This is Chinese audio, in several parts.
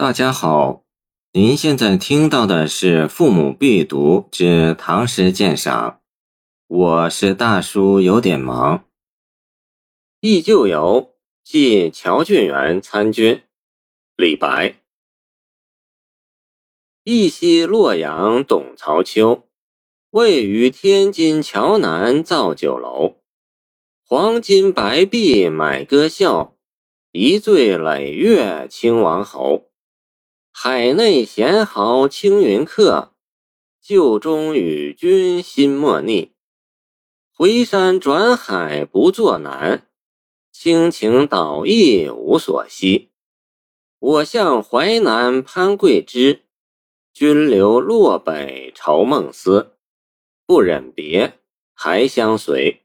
大家好，您现在听到的是《父母必读之唐诗鉴赏》，我是大叔，有点忙。忆旧游，记乔俊元参军。李白。忆昔洛阳董曹丘，位于天津桥南造酒楼。黄金白璧买歌笑，一醉累月清王侯。海内贤豪青云客，旧中与君心莫逆。回山转海不作难，倾情倒意无所惜。我向淮南攀桂枝，君留洛北愁梦思。不忍别，还相随。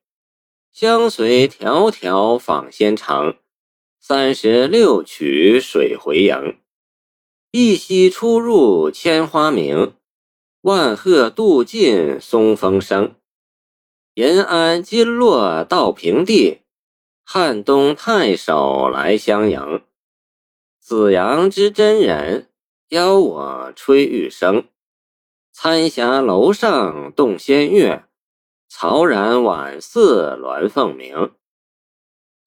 相随迢迢访仙城，三十六曲水回营。一夕出入千花明，万壑渡尽松风生。延安金络到平地，汉东太守来相迎。紫阳之真人，邀我吹玉笙。参霞楼上动仙乐。曹然晚似鸾凤鸣，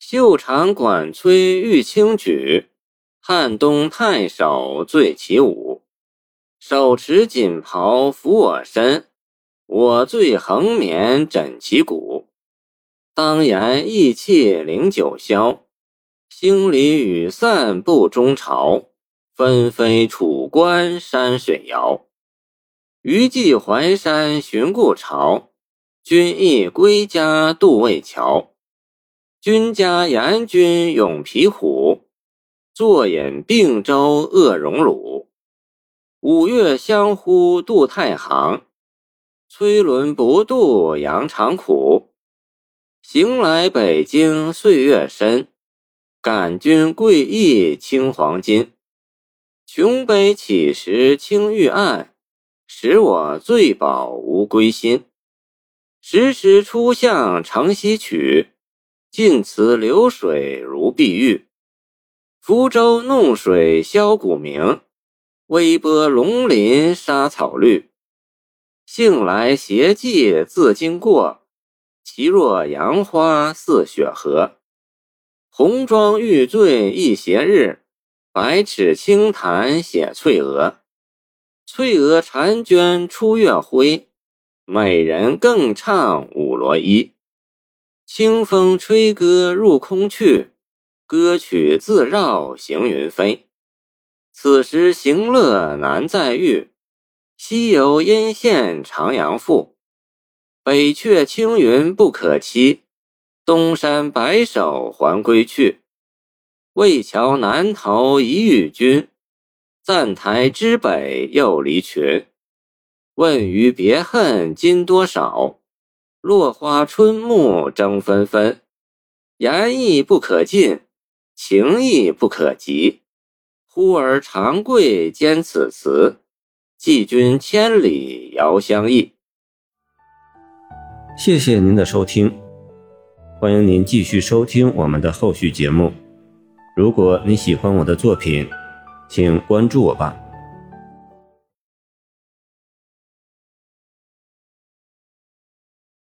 袖长管吹玉清举。汉东太守醉起舞，手持锦袍抚我身，我醉横眠枕其骨。当言意气凌九霄，星离雨散不终朝。纷飞楚关山水遥，余寄淮山寻故巢。君亦归家渡渭桥，君家严君勇皮虎，坐饮并州恶荣辱。五月相呼渡太行，崔伦不渡羊肠苦。行来北京岁月深，感君贵意青黄金。琼杯起时青玉案，使我醉饱无归心。时时出向城西曲，晋祠流水如碧玉。福州弄水箫鼓鸣，微波龙鳞沙草绿。幸来斜骑自经过，其若杨花似雪荷。红妆玉醉一斜日，百尺青檀写翠娥。翠娥婵娟出月辉。美人更唱舞罗衣，清风吹歌入空去，歌曲自绕行云飞。此时行乐难再遇，西游阴羡长阳赋。北阙青云不可期，东山白首还归去。渭桥南头一遇君，暂台之北又离群。问余别恨今多少？落花春暮争纷纷。言意不可尽，情意不可及。忽而长贵兼此词，寄君千里遥相忆。谢谢您的收听，欢迎您继续收听我们的后续节目。如果你喜欢我的作品，请关注我吧。